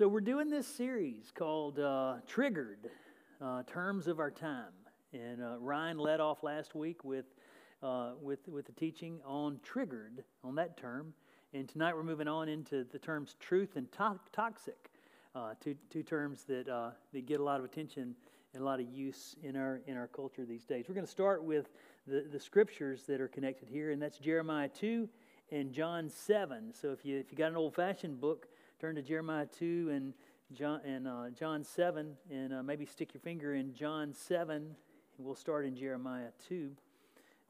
So, we're doing this series called uh, Triggered uh, Terms of Our Time. And uh, Ryan led off last week with, uh, with, with the teaching on triggered, on that term. And tonight we're moving on into the terms truth and to- toxic, uh, two, two terms that, uh, that get a lot of attention and a lot of use in our, in our culture these days. We're going to start with the, the scriptures that are connected here, and that's Jeremiah 2 and John 7. So if you, if you got an old fashioned book, turn to Jeremiah 2 and John, and, uh, John 7, and uh, maybe stick your finger in John 7, and we'll start in Jeremiah 2.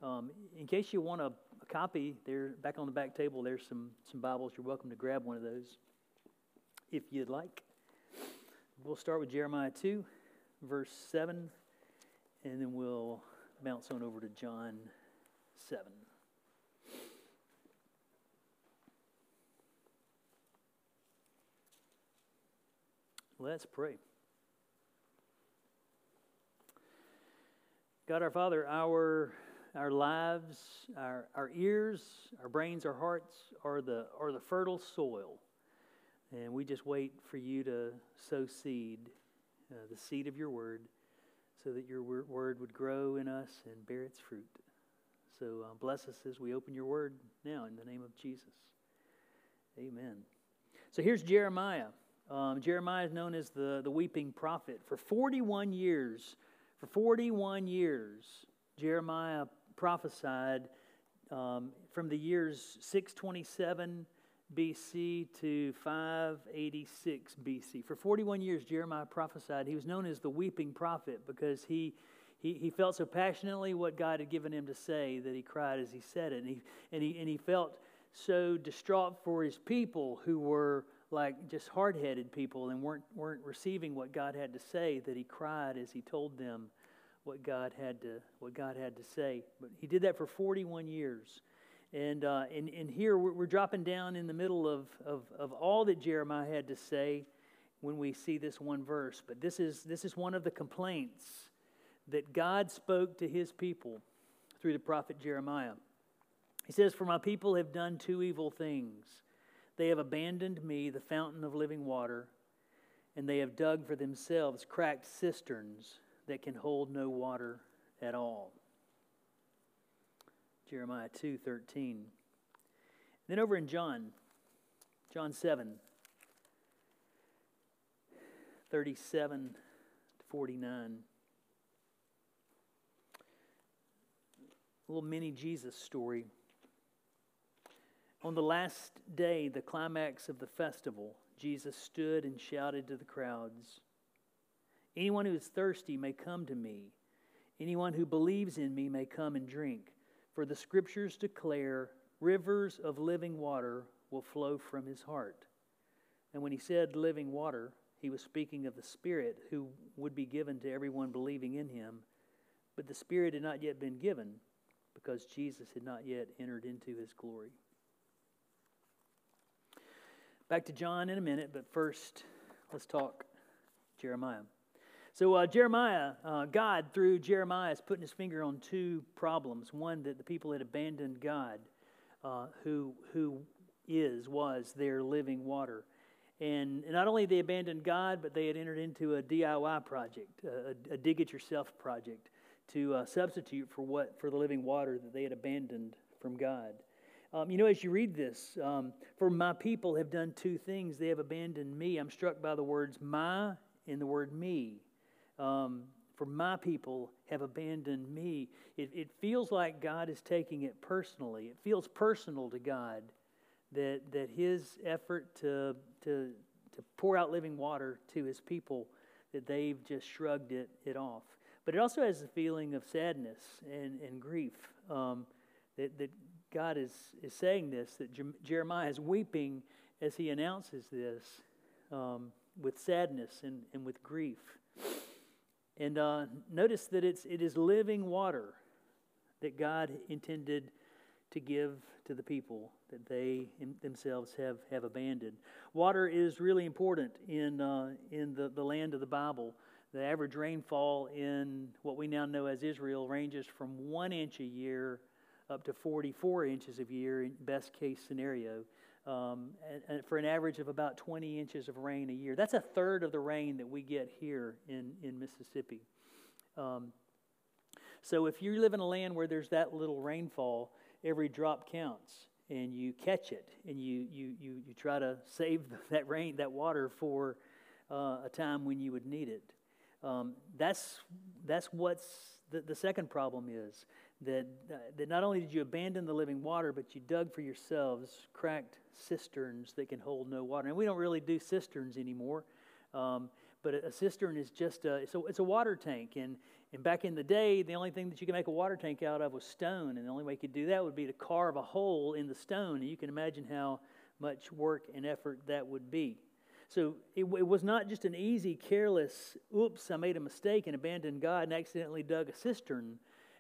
Um, in case you want a, a, copy, there back on the back table, there's some, some Bibles. You're welcome to grab one of those if you'd like. We'll start with Jeremiah 2, verse 7, and then we'll bounce on over to John 7. Let's pray. God our Father, our our lives, our, our ears, our brains, our hearts are the are the fertile soil. And we just wait for you to sow seed, uh, the seed of your word, so that your word would grow in us and bear its fruit. So uh, bless us as we open your word now in the name of Jesus. Amen. So here's Jeremiah. Um, Jeremiah is known as the, the weeping prophet. For 41 years, for 41 years, Jeremiah prophesied um, from the years 627 BC to 586 BC. For 41 years, Jeremiah prophesied. He was known as the weeping prophet because he, he, he felt so passionately what God had given him to say that he cried as he said it. And he, and he, and he felt so distraught for his people who were like just hard headed people and weren't, weren't receiving what God had to say that he cried as he told them what God had to, what God had to say. But he did that for 41 years. And, uh, and, and here we're, we're, dropping down in the middle of, of, of all that Jeremiah had to say when we see this one verse. But this is, this is one of the complaints that God spoke to his people through the prophet Jeremiah. He says, For my people have done two evil things. They have abandoned me, the fountain of living water, and they have dug for themselves cracked cisterns that can hold no water at all. Jeremiah 2:13. Then over in John, John 7, 37 to 49. A little mini Jesus story. On the last day, the climax of the festival, Jesus stood and shouted to the crowds Anyone who is thirsty may come to me. Anyone who believes in me may come and drink. For the scriptures declare rivers of living water will flow from his heart. And when he said living water, he was speaking of the Spirit who would be given to everyone believing in him. But the Spirit had not yet been given because Jesus had not yet entered into his glory. Back to John in a minute, but first, let's talk Jeremiah. So, uh, Jeremiah, uh, God, through Jeremiah, is putting his finger on two problems. One, that the people had abandoned God, uh, who, who is, was their living water. And not only they abandoned God, but they had entered into a DIY project, a, a dig it yourself project, to uh, substitute for what for the living water that they had abandoned from God. Um, you know, as you read this, um, for my people have done two things. They have abandoned me. I'm struck by the words my and the word me. Um, for my people have abandoned me. It, it feels like God is taking it personally. It feels personal to God that, that his effort to, to, to pour out living water to his people, that they've just shrugged it, it off. But it also has a feeling of sadness and, and grief um, that, that God is, is saying this, that Jeremiah is weeping as he announces this um, with sadness and, and with grief. And uh, notice that it's, it is living water that God intended to give to the people that they themselves have, have abandoned. Water is really important in, uh, in the, the land of the Bible. The average rainfall in what we now know as Israel ranges from one inch a year up to 44 inches a year in best case scenario. um, and, and for an average of about 20 inches of rain a year. That's a third of the rain that we get here in, in Mississippi. Um, so if you live in a land where there's that little rainfall, every drop counts and you catch it and you, you, you, you try to save that rain, that water for uh, a time when you would need it. Um, that's, that's what's the, the second problem is that, that not only did you abandon the living water, but you dug for yourselves cracked cisterns that can hold no water. And we don't really do cisterns anymore. Um, but a, a, cistern is just a, it's a, it's a water tank. And, and back in the day, the only thing that you could make a water tank out of was stone. And the only way you could do that would be to carve a hole in the stone. And you can imagine how much work and effort that would be. So it, it, was not just an easy, careless, oops, I made a mistake and abandoned God and accidentally dug a cistern.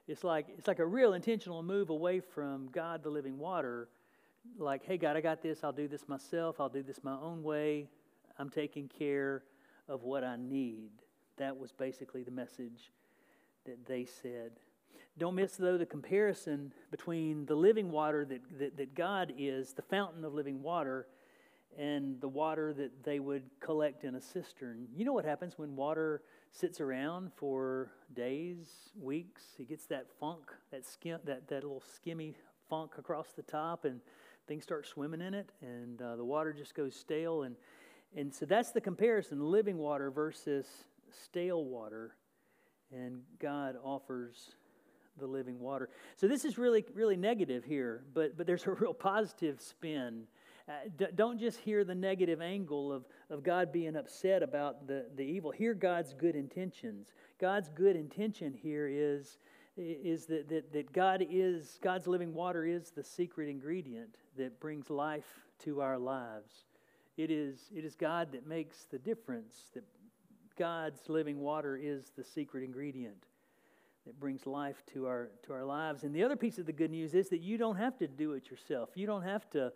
It's like, it's like a real intentional move away from God, the living water. Like, hey, God, I got this. I'll do this myself. I'll do this my own way. I'm taking care of what I need. That was basically the message that they said. Don't miss, though, the comparison between the living water that, that, that God is, the fountain of living water, and the water that they would collect in a cistern. You know what happens when water sits around for days, weeks? It gets that funk, that skim, that, that little skimmy funk across the top, and things start swimming in it, and uh, the water just goes stale. And, and so that's the comparison living water versus stale water. And God offers the living water. So this is really, really negative here, but, but there's a real positive spin uh, don't just hear the negative angle of, of God being upset about the, the evil. Hear God's good intentions. God's good intention here is, is that, that, that God is, God's living water is the secret ingredient that brings life to our lives. It is, it is God that makes the difference, that God's living water is the secret ingredient that brings life to our, to our lives. And the other piece of the good news is that you don't have to do it yourself. You don't have to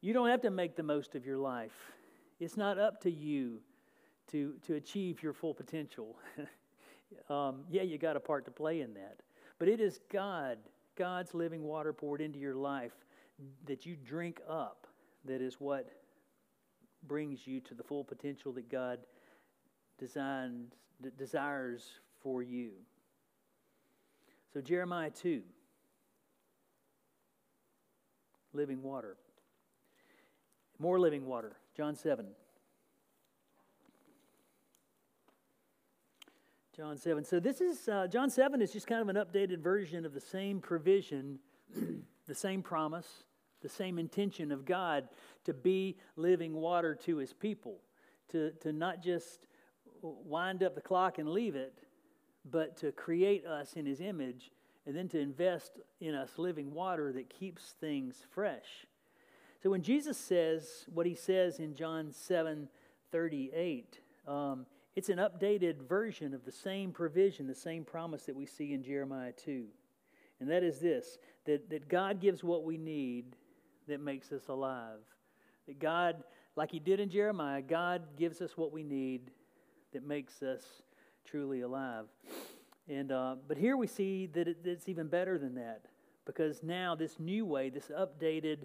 you don't have to make the most of your life. It's not up to you to, to achieve your full potential. um, yeah, you got a part to play in that. But it is God, God's living water poured into your life that you drink up that is what brings you to the full potential that God designed, desires for you. So, Jeremiah 2, living water. More living water, John 7. John 7. So this is, uh, John 7 is just kind of an updated version of the same provision, the same promise, the same intention of God to be living water to his people, to, to not just wind up the clock and leave it, but to create us in his image and then to invest in us living water that keeps things fresh. So when Jesus says what he says in John 7 38, um, it's an updated version of the same provision, the same promise that we see in Jeremiah 2. And that is this that, that God gives what we need that makes us alive. That God, like He did in Jeremiah, God gives us what we need that makes us truly alive. And, uh, but here we see that it, it's even better than that because now this new way, this updated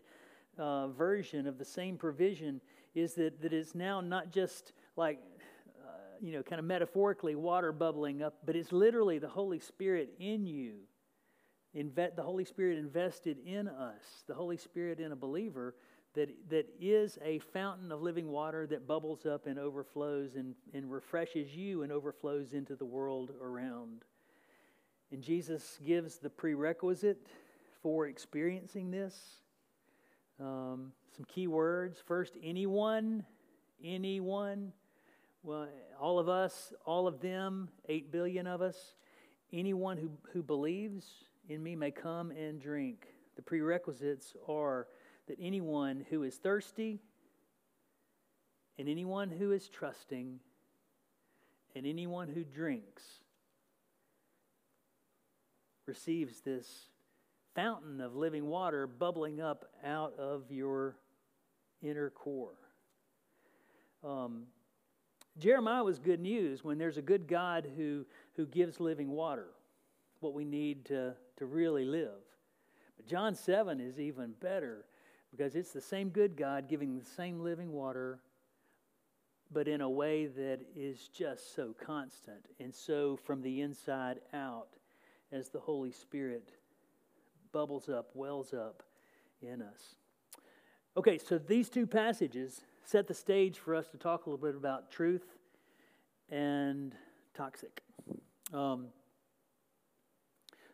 uh, version of the same provision is that, that it's now not just like, uh, you know, kind of metaphorically water bubbling up, but it's literally the Holy Spirit in you. Inve- the Holy Spirit invested in us, the Holy Spirit in a believer that, that is a fountain of living water that bubbles up and overflows and, and refreshes you and overflows into the world around. And Jesus gives the prerequisite for experiencing this um, some key words. First, anyone, anyone. Well, all of us, all of them, 8 billion of us, anyone who, who believes in me may come and drink. The prerequisites are that anyone who is thirsty, and anyone who is trusting, and anyone who drinks receives this fountain of living water bubbling up out of your inner core. Um, Jeremiah was good news when there's a good God who, who gives living water, what we need to, to really live. But John 7 is even better because it's the same good God giving the same living water, but in a way that is just so constant and so from the inside out as the Holy Spirit bubbles up, wells up in us. Okay, so these two passages set the stage for us to talk a little bit about truth and toxic. Um,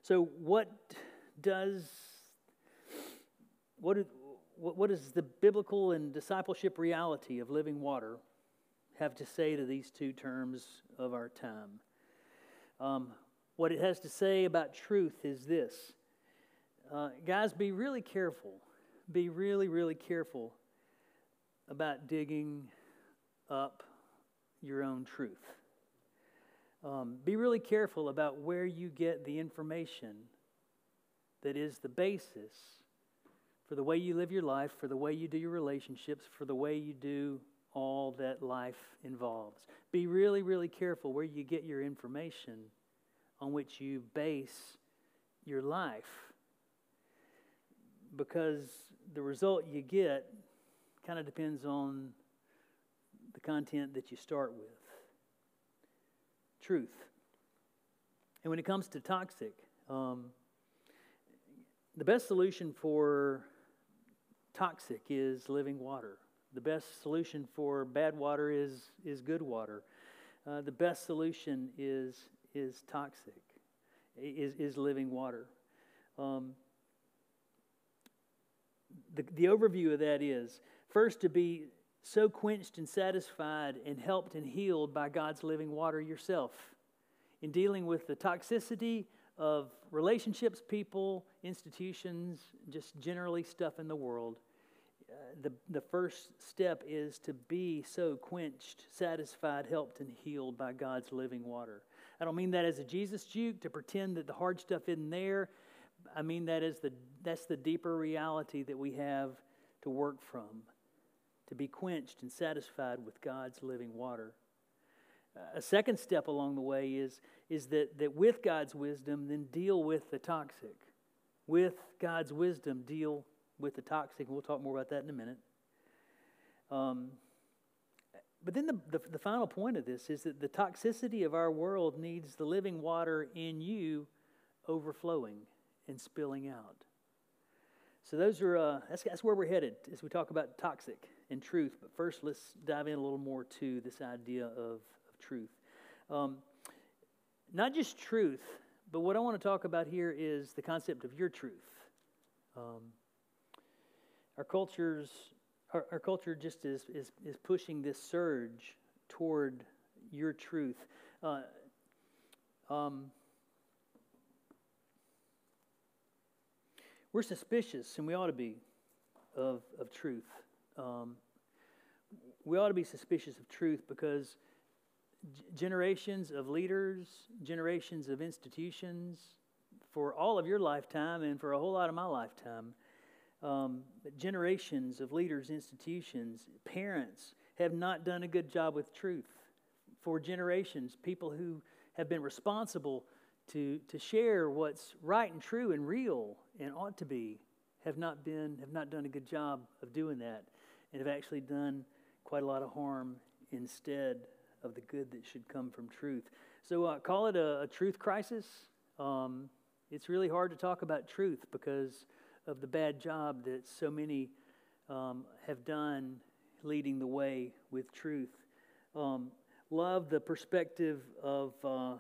so, what does what, what does the biblical and discipleship reality of living water have to say to these two terms of our time? Um, what it has to say about truth is this. Uh, guys, be really careful. Be really, really careful about digging up your own truth. Um, be really careful about where you get the information that is the basis for the way you live your life, for the way you do your relationships, for the way you do all that life involves. Be really, really careful where you get your information on which you base your life because the result you get kind of depends on the content that you start with. Truth. And when it comes to toxic, um, the best solution for toxic is living water. The best solution for bad water is, is good water. Uh, the best solution is, is toxic, is, is living water. Um, the, the overview of that is first to be so quenched and satisfied and helped and healed by God's living water yourself. In dealing with the toxicity of relationships, people, institutions, just generally stuff in the world, uh, the, the first step is to be so quenched, satisfied, helped, and healed by God's living water. I don't mean that as a Jesus juke to pretend that the hard stuff isn't there. I mean that as the that's the deeper reality that we have to work from, to be quenched and satisfied with God's living water. A second step along the way is, is that, that with God's wisdom, then deal with the toxic. With God's wisdom, deal with the toxic. We'll talk more about that in a minute. Um, but then the, the, the final point of this is that the toxicity of our world needs the living water in you overflowing and spilling out. So those are uh, that's, that's where we're headed as we talk about toxic and truth. But first, let's dive in a little more to this idea of, of truth. Um, not just truth, but what I want to talk about here is the concept of your truth. Um, our culture's our, our, culture just is, is is pushing this surge toward your truth. Uh, um, We're suspicious, and we ought to be, of, of truth. Um, we ought to be suspicious of truth because g- generations of leaders, generations of institutions, for all of your lifetime and for a whole lot of my lifetime, um, generations of leaders, institutions, parents have not done a good job with truth. For generations, people who have been responsible to, to share what's right and true and real and ought to be have not been have not done a good job of doing that and have actually done quite a lot of harm instead of the good that should come from truth. So uh, call it a, a truth crisis. Um, it's really hard to talk about truth because of the bad job that so many um, have done leading the way with truth. Um, love the perspective of uh,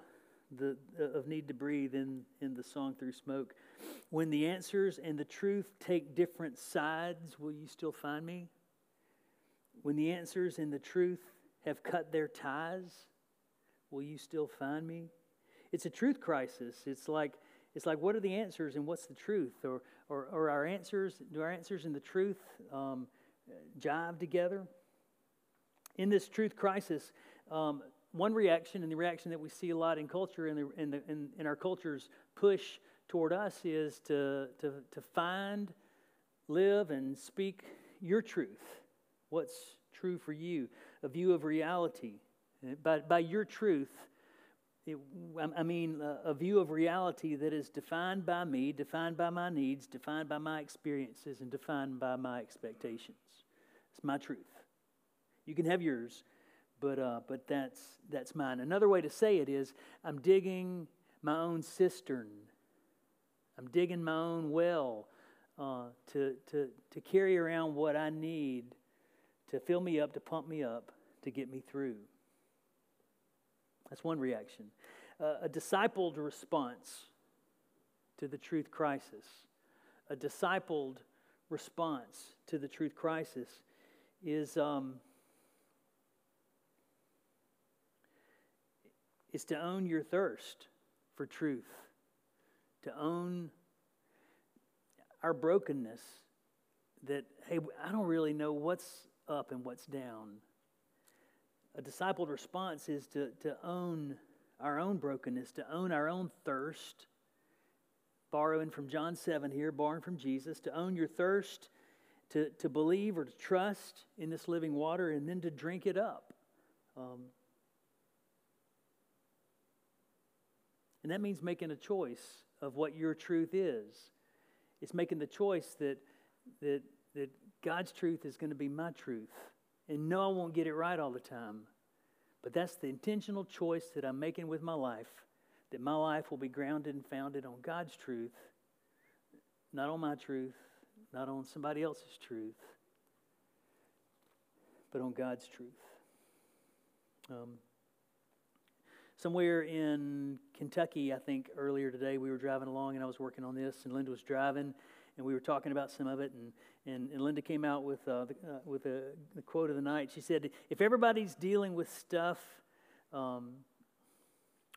the, of Need to Breathe in, in the song Through Smoke. When the answers and the truth take different sides, will you still find me? When the answers and the truth have cut their ties, will you still find me? It's a truth crisis. It's like, it's like what are the answers and what's the truth? Or, or, or our answers, do our answers and the truth um, jive together? In this truth crisis, um, one reaction, and the reaction that we see a lot in culture and in, the, in, in, our culture's push toward us is to, to, to find, live, and speak your truth. What's true for you? A view of reality. By, by your truth, it, I mean, a view of reality that is defined by me, defined by my needs, defined by my experiences, and defined by my expectations. It's my truth. You can have yours, but, uh, but that's, that's mine. Another way to say it is I'm digging my own cistern, I'm digging my own well uh, to, to, to carry around what I need to fill me up, to pump me up, to get me through. That's one reaction. Uh, a discipled response to the truth crisis. A discipled response to the truth crisis is, um, is to own your thirst for truth, to own our brokenness that, hey, I don't really know what's up and what's down. A discipled response is to, to own our own brokenness, to own our own thirst, borrowing from John 7 here, borrowing from Jesus, to own your thirst, to, to believe or to trust in this living water, and then to drink it up. Um, and that means making a choice of what your truth is. It's making the choice that, that, that God's truth is going to be my truth. And no, I won't get it right all the time. But that's the intentional choice that I'm making with my life, that my life will be grounded and founded on God's truth, not on my truth, not on somebody else's truth, but on God's truth. Um, somewhere in Kentucky, I think earlier today, we were driving along and I was working on this, and Linda was driving, and we were talking about some of it, and, and, and Linda came out with, uh, the, uh, with a, the quote of the night. She said, If everybody's dealing with stuff, um,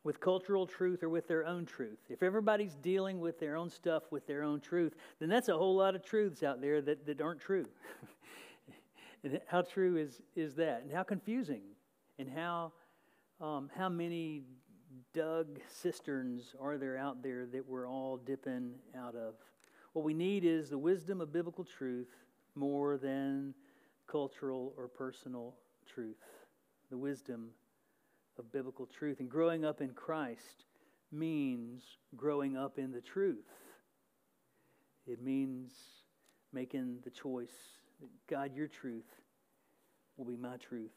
with cultural truth or with their own truth, if everybody's dealing with their own stuff with their own truth, then that's a whole lot of truths out there that, that aren't true. and how true is, is that? And how confusing? And how, um, how many dug cisterns are there out there that we're all dipping out of? What we need is the wisdom of biblical truth more than cultural or personal truth. The wisdom of biblical truth. And growing up in Christ means growing up in the truth. It means making the choice that God, your truth will be my truth.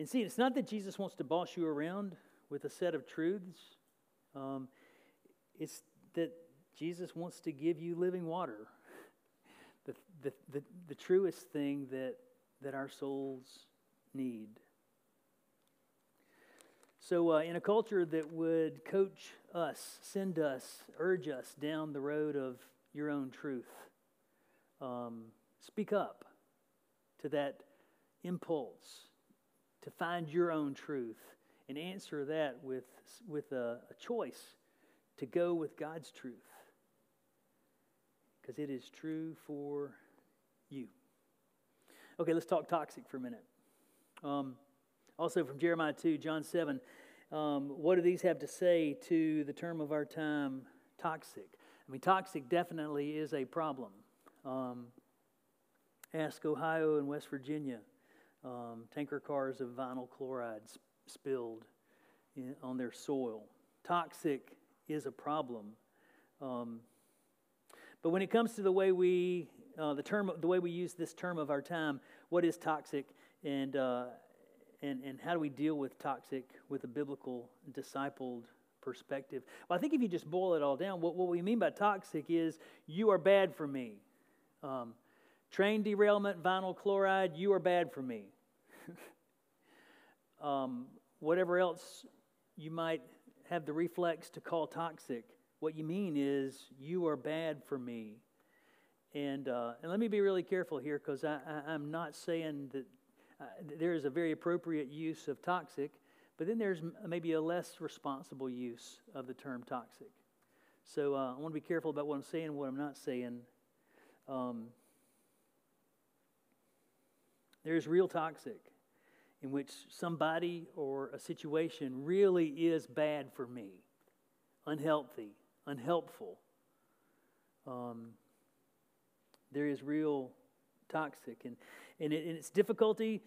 And see, it's not that Jesus wants to boss you around with a set of truths. Um, it's that Jesus wants to give you living water, the, the, the, the truest thing that, that our souls need. So, uh, in a culture that would coach us, send us, urge us down the road of your own truth, um, speak up to that impulse to find your own truth and answer that with, with a, a choice to go with God's truth because it is true for you. Okay, let's talk toxic for a minute. Um, also from Jeremiah 2, John 7. Um, what do these have to say to the term of our time, toxic? I mean, toxic definitely is a problem. Um, ask Ohio and West Virginia. Um, tanker cars of vinyl chloride sp- spilled in, on their soil. Toxic is a problem. Um, but when it comes to the way we, uh, the term, the way we use this term of our time, what is toxic, and uh, and and how do we deal with toxic with a biblical discipled perspective? Well, I think if you just boil it all down, what what we mean by toxic is you are bad for me. Um, train derailment, vinyl chloride, you are bad for me. um, whatever else you might have the reflex to call toxic what you mean is, you are bad for me. And, uh, and let me be really careful here because I, I, am not saying that uh, there is a very appropriate use of toxic, but then there's maybe a less responsible use of the term toxic. So uh, I want to be careful about what I'm saying and what I'm not saying. Um, there's real toxic in which somebody or a situation really is bad for me, unhealthy, unhelpful. Um, there is real toxic. And, and, it, and it's difficulty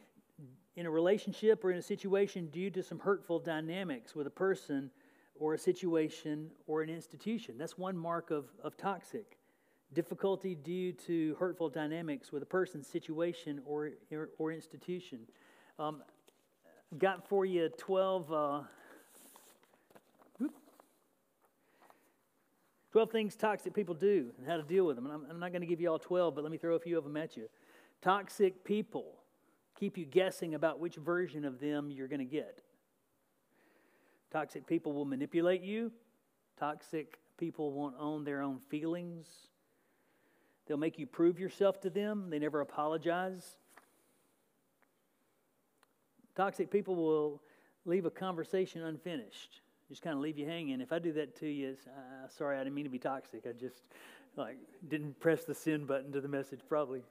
in a relationship or in a situation due to some hurtful dynamics with a person or a situation or an institution. That's one mark of, of toxic. Difficulty due to hurtful dynamics with a person, situation, or, or, institution. Um, got for you 12, uh, 12 things toxic people do and how to deal with them. And I'm, I'm not going to give you all 12, but let me throw a few of them at you. Toxic people keep you guessing about which version of them you're going to get. Toxic people will manipulate you. Toxic people won't own their own feelings. They'll make you prove yourself to them. They never apologize. Toxic people will leave a conversation unfinished, just kind of leave you hanging. If I do that to you, uh, sorry, I didn't mean to be toxic. I just like didn't press the send button to the message, probably.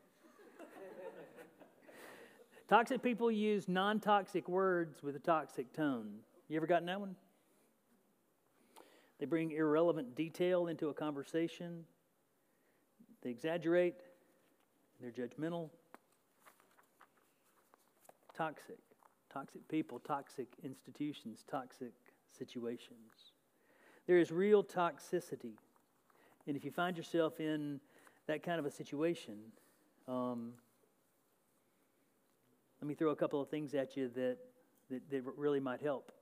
toxic people use non-toxic words with a toxic tone. You ever gotten that one? They bring irrelevant detail into a conversation. They exaggerate. They're judgmental. Toxic. Toxic people, toxic institutions, toxic situations. There is real toxicity. And if you find yourself in that kind of a situation, um, let me throw a couple of things at you that, that, that really might help.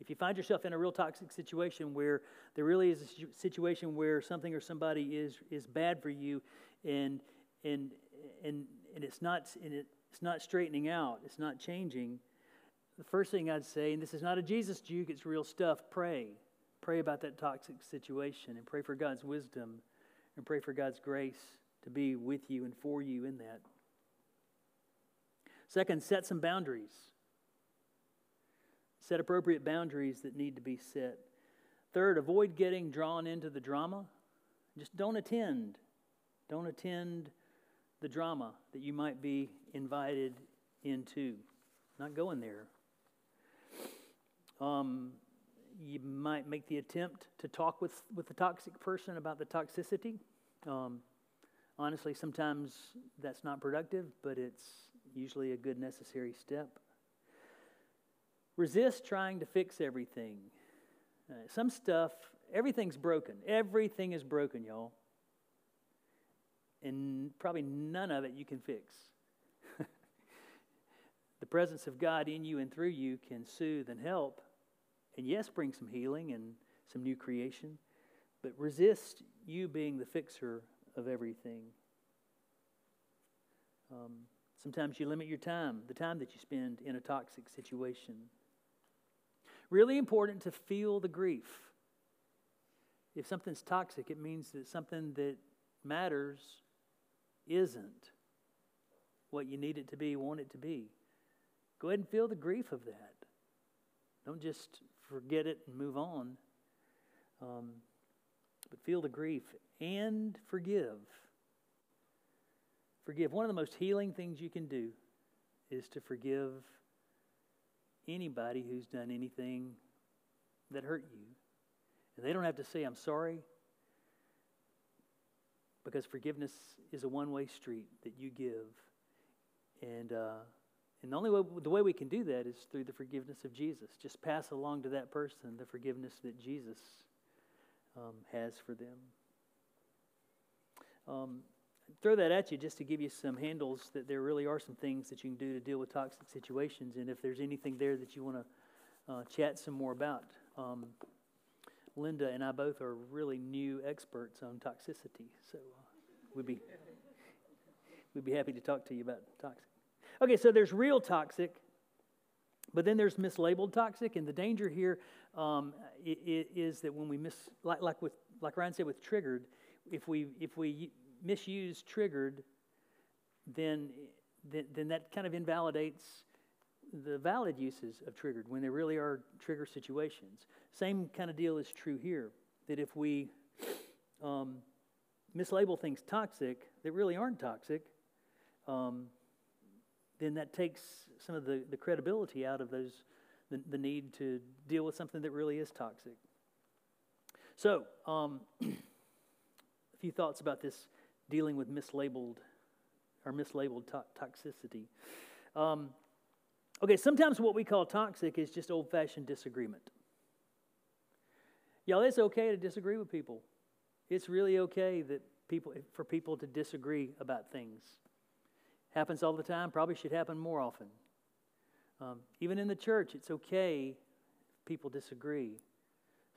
If you find yourself in a real toxic situation where there really is a situation where something or somebody is, is bad for you and, and, and, and, it's, not, and it's not straightening out, it's not changing, the first thing I'd say, and this is not a Jesus juke, it's real stuff, pray. Pray about that toxic situation and pray for God's wisdom and pray for God's grace to be with you and for you in that. Second, set some boundaries. Set appropriate boundaries that need to be set. Third, avoid getting drawn into the drama. Just don't attend. Don't attend the drama that you might be invited into. Not going there. Um, you might make the attempt to talk with, with the toxic person about the toxicity. Um, honestly, sometimes that's not productive, but it's usually a good necessary step. Resist trying to fix everything. Uh, some stuff, everything's broken. Everything is broken, y'all. And probably none of it you can fix. the presence of God in you and through you can soothe and help, and yes, bring some healing and some new creation, but resist you being the fixer of everything. Um, sometimes you limit your time, the time that you spend in a toxic situation. Really important to feel the grief. If something's toxic, it means that something that matters isn't what you need it to be, want it to be. Go ahead and feel the grief of that. Don't just forget it and move on. Um, but feel the grief and forgive. Forgive. One of the most healing things you can do is to forgive anybody who's done anything that hurt you. And they don't have to say, I'm sorry, because forgiveness is a one way street that you give. And, uh, and the only way, the way we can do that is through the forgiveness of Jesus. Just pass along to that person the forgiveness that Jesus um, has for them. Um, throw that at you just to give you some handles that there really are some things that you can do to deal with toxic situations. And if there's anything there that you want to uh, chat some more about, um, Linda and I both are really new experts on toxicity. So uh, we'd, be, we'd be happy to talk to you about toxic. Okay, so there's real toxic, but then there's mislabeled toxic. And the danger here um, is that when we miss, like, like, with, like Ryan said with triggered, if we, if we misuse triggered, then, then, then that kind of invalidates the valid uses of triggered when there really are trigger situations. Same kind of deal is true here. That if we um, mislabel things toxic that really aren't toxic, um, then that takes some of the, the credibility out of those the, the need to deal with something that really is toxic. So, um, a few thoughts about this dealing with mislabeled or mislabeled to- toxicity. Um, okay, sometimes what we call toxic is just old fashioned disagreement. Y'all, it's okay to disagree with people. It's really okay that people for people to disagree about things. Happens all the time. Probably should happen more often. Um, even in the church, it's okay if people disagree.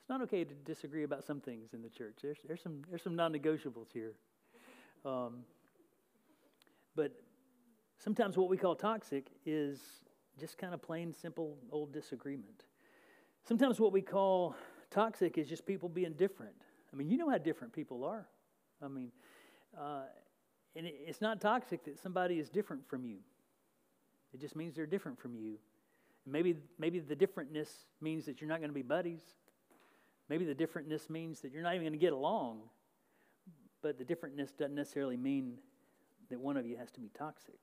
It's not okay to disagree about some things in the church. There's, there's some there's some non-negotiables here. Um, but sometimes what we call toxic is just kind of plain, simple, old disagreement. Sometimes what we call toxic is just people being different. I mean, you know how different people are. I mean, uh, and it's not toxic that somebody is different from you. It just means they're different from you. Maybe, maybe the differentness means that you're not going to be buddies. Maybe the differentness means that you're not even going to get along. But the differentness doesn't necessarily mean that one of you has to be toxic.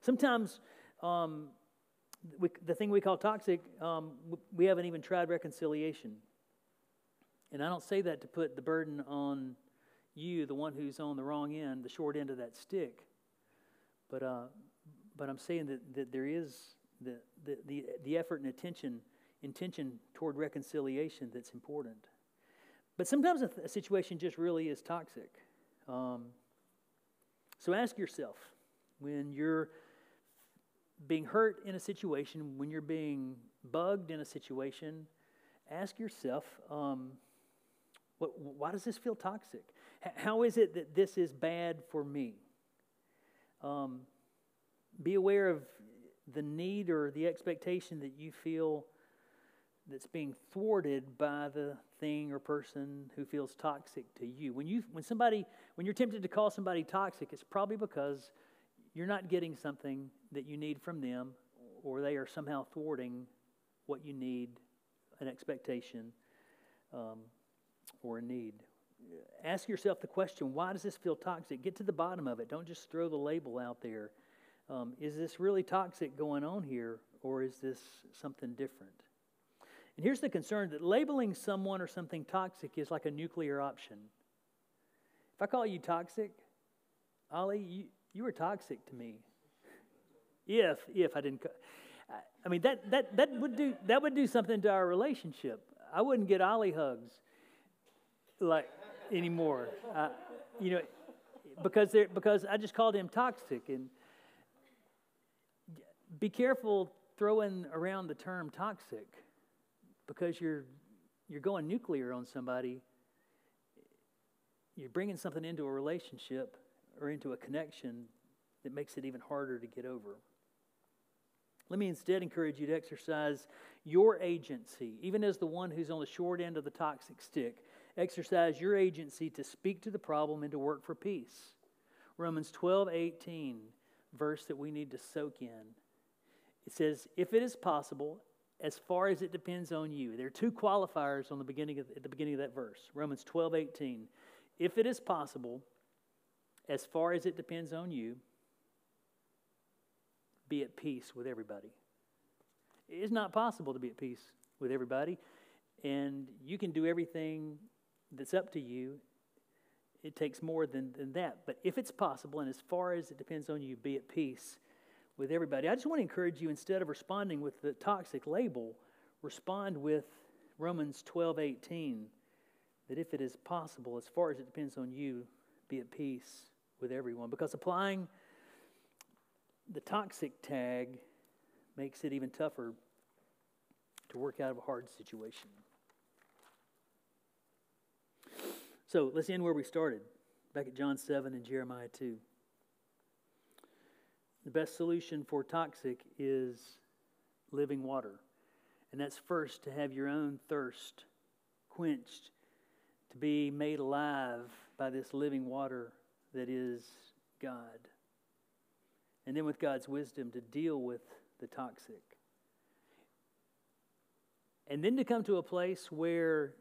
Sometimes um, we, the thing we call toxic, um, we haven't even tried reconciliation. And I don't say that to put the burden on you, the one who's on the wrong end, the short end of that stick. But, uh, but I'm saying that, that there is the, the, the, the effort and attention, intention toward reconciliation that's important. But sometimes a, a situation just really is toxic. Um, so ask yourself when you're being hurt in a situation, when you're being bugged in a situation, ask yourself, um, what, why does this feel toxic? How is it that this is bad for me? Um, be aware of the need or the expectation that you feel that's being thwarted by the thing or person who feels toxic to you. When you when somebody when you're tempted to call somebody toxic, it's probably because you're not getting something that you need from them or they are somehow thwarting what you need, an expectation um, or a need. Ask yourself the question why does this feel toxic? Get to the bottom of it. Don't just throw the label out there. Um, is this really toxic going on here, or is this something different? And here's the concern that labeling someone or something toxic is like a nuclear option. If I call you toxic, Ollie, you, you were toxic to me. If, if I didn't, I mean, that, that, that, would do, that would do something to our relationship. I wouldn't get Ollie hugs like anymore. Uh, you know, because they're because I just called him toxic. And be careful throwing around the term toxic because you're you're going nuclear on somebody. You're bringing something into a relationship or into a connection that makes it even harder to get over. Let me instead encourage you to exercise your agency, even as the one who's on the short end of the toxic stick. Exercise your agency to speak to the problem and to work for peace. Romans 12, 18, verse that we need to soak in. It says, If it is possible, as far as it depends on you. There are two qualifiers on the beginning of, at the beginning of that verse. Romans 12, 18. If it is possible, as far as it depends on you, be at peace with everybody. It's not possible to be at peace with everybody, and you can do everything that's up to you. It takes more than, than that. But if it's possible, and as far as it depends on you, be at peace with everybody. I just want to encourage you instead of responding with the toxic label, respond with Romans 12 18. That if it is possible, as far as it depends on you, be at peace with everyone. Because applying the toxic tag makes it even tougher to work out of a hard situation. So let's end where we started, back at John 7 and Jeremiah 2. The best solution for toxic is living water. And that's first to have your own thirst quenched, to be made alive by this living water that is God. And then with God's wisdom to deal with the toxic. And then to come to a place where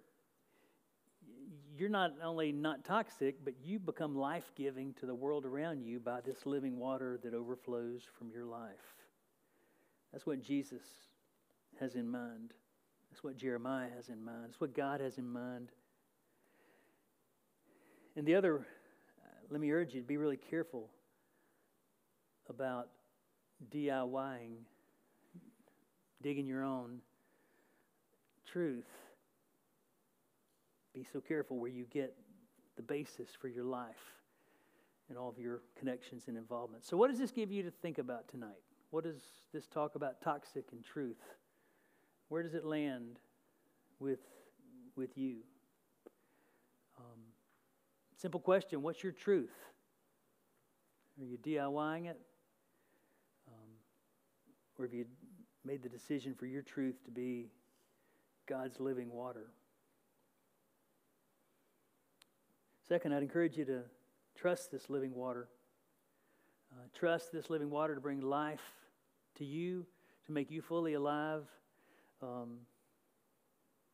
you're not only not toxic, but you become life giving to the world around you by this living water that overflows from your life. That's what Jesus has in mind. That's what Jeremiah has in mind. That's what God has in mind. And the other, uh, let me urge you to be really careful about DIYing, digging your own truth be so careful where you get the basis for your life and all of your connections and involvement. So, what does this give you to think about tonight? What does this talk about toxic and truth? Where does it land with, with you? Um, simple question What's your truth? Are you DIYing it? Um, or have you made the decision for your truth to be God's living water? Second, I'd encourage you to trust this living water. Uh, trust this living water to bring life to you, to make you fully alive um,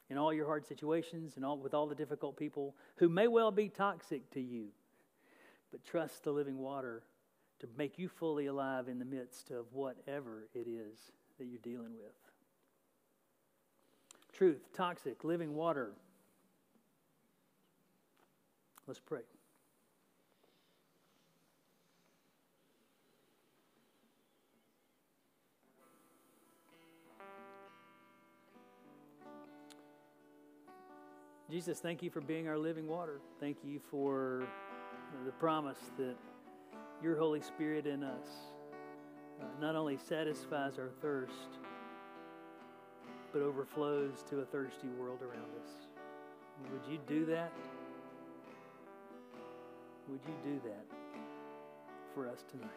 in all your hard situations and all, with all the difficult people who may well be toxic to you. But trust the living water to make you fully alive in the midst of whatever it is that you're dealing with. Truth, toxic, living water. Let's pray. Jesus, thank you for being our living water. Thank you for the promise that your Holy Spirit in us uh, not only satisfies our thirst, but overflows to a thirsty world around us. Would you do that? Would you do that for us tonight?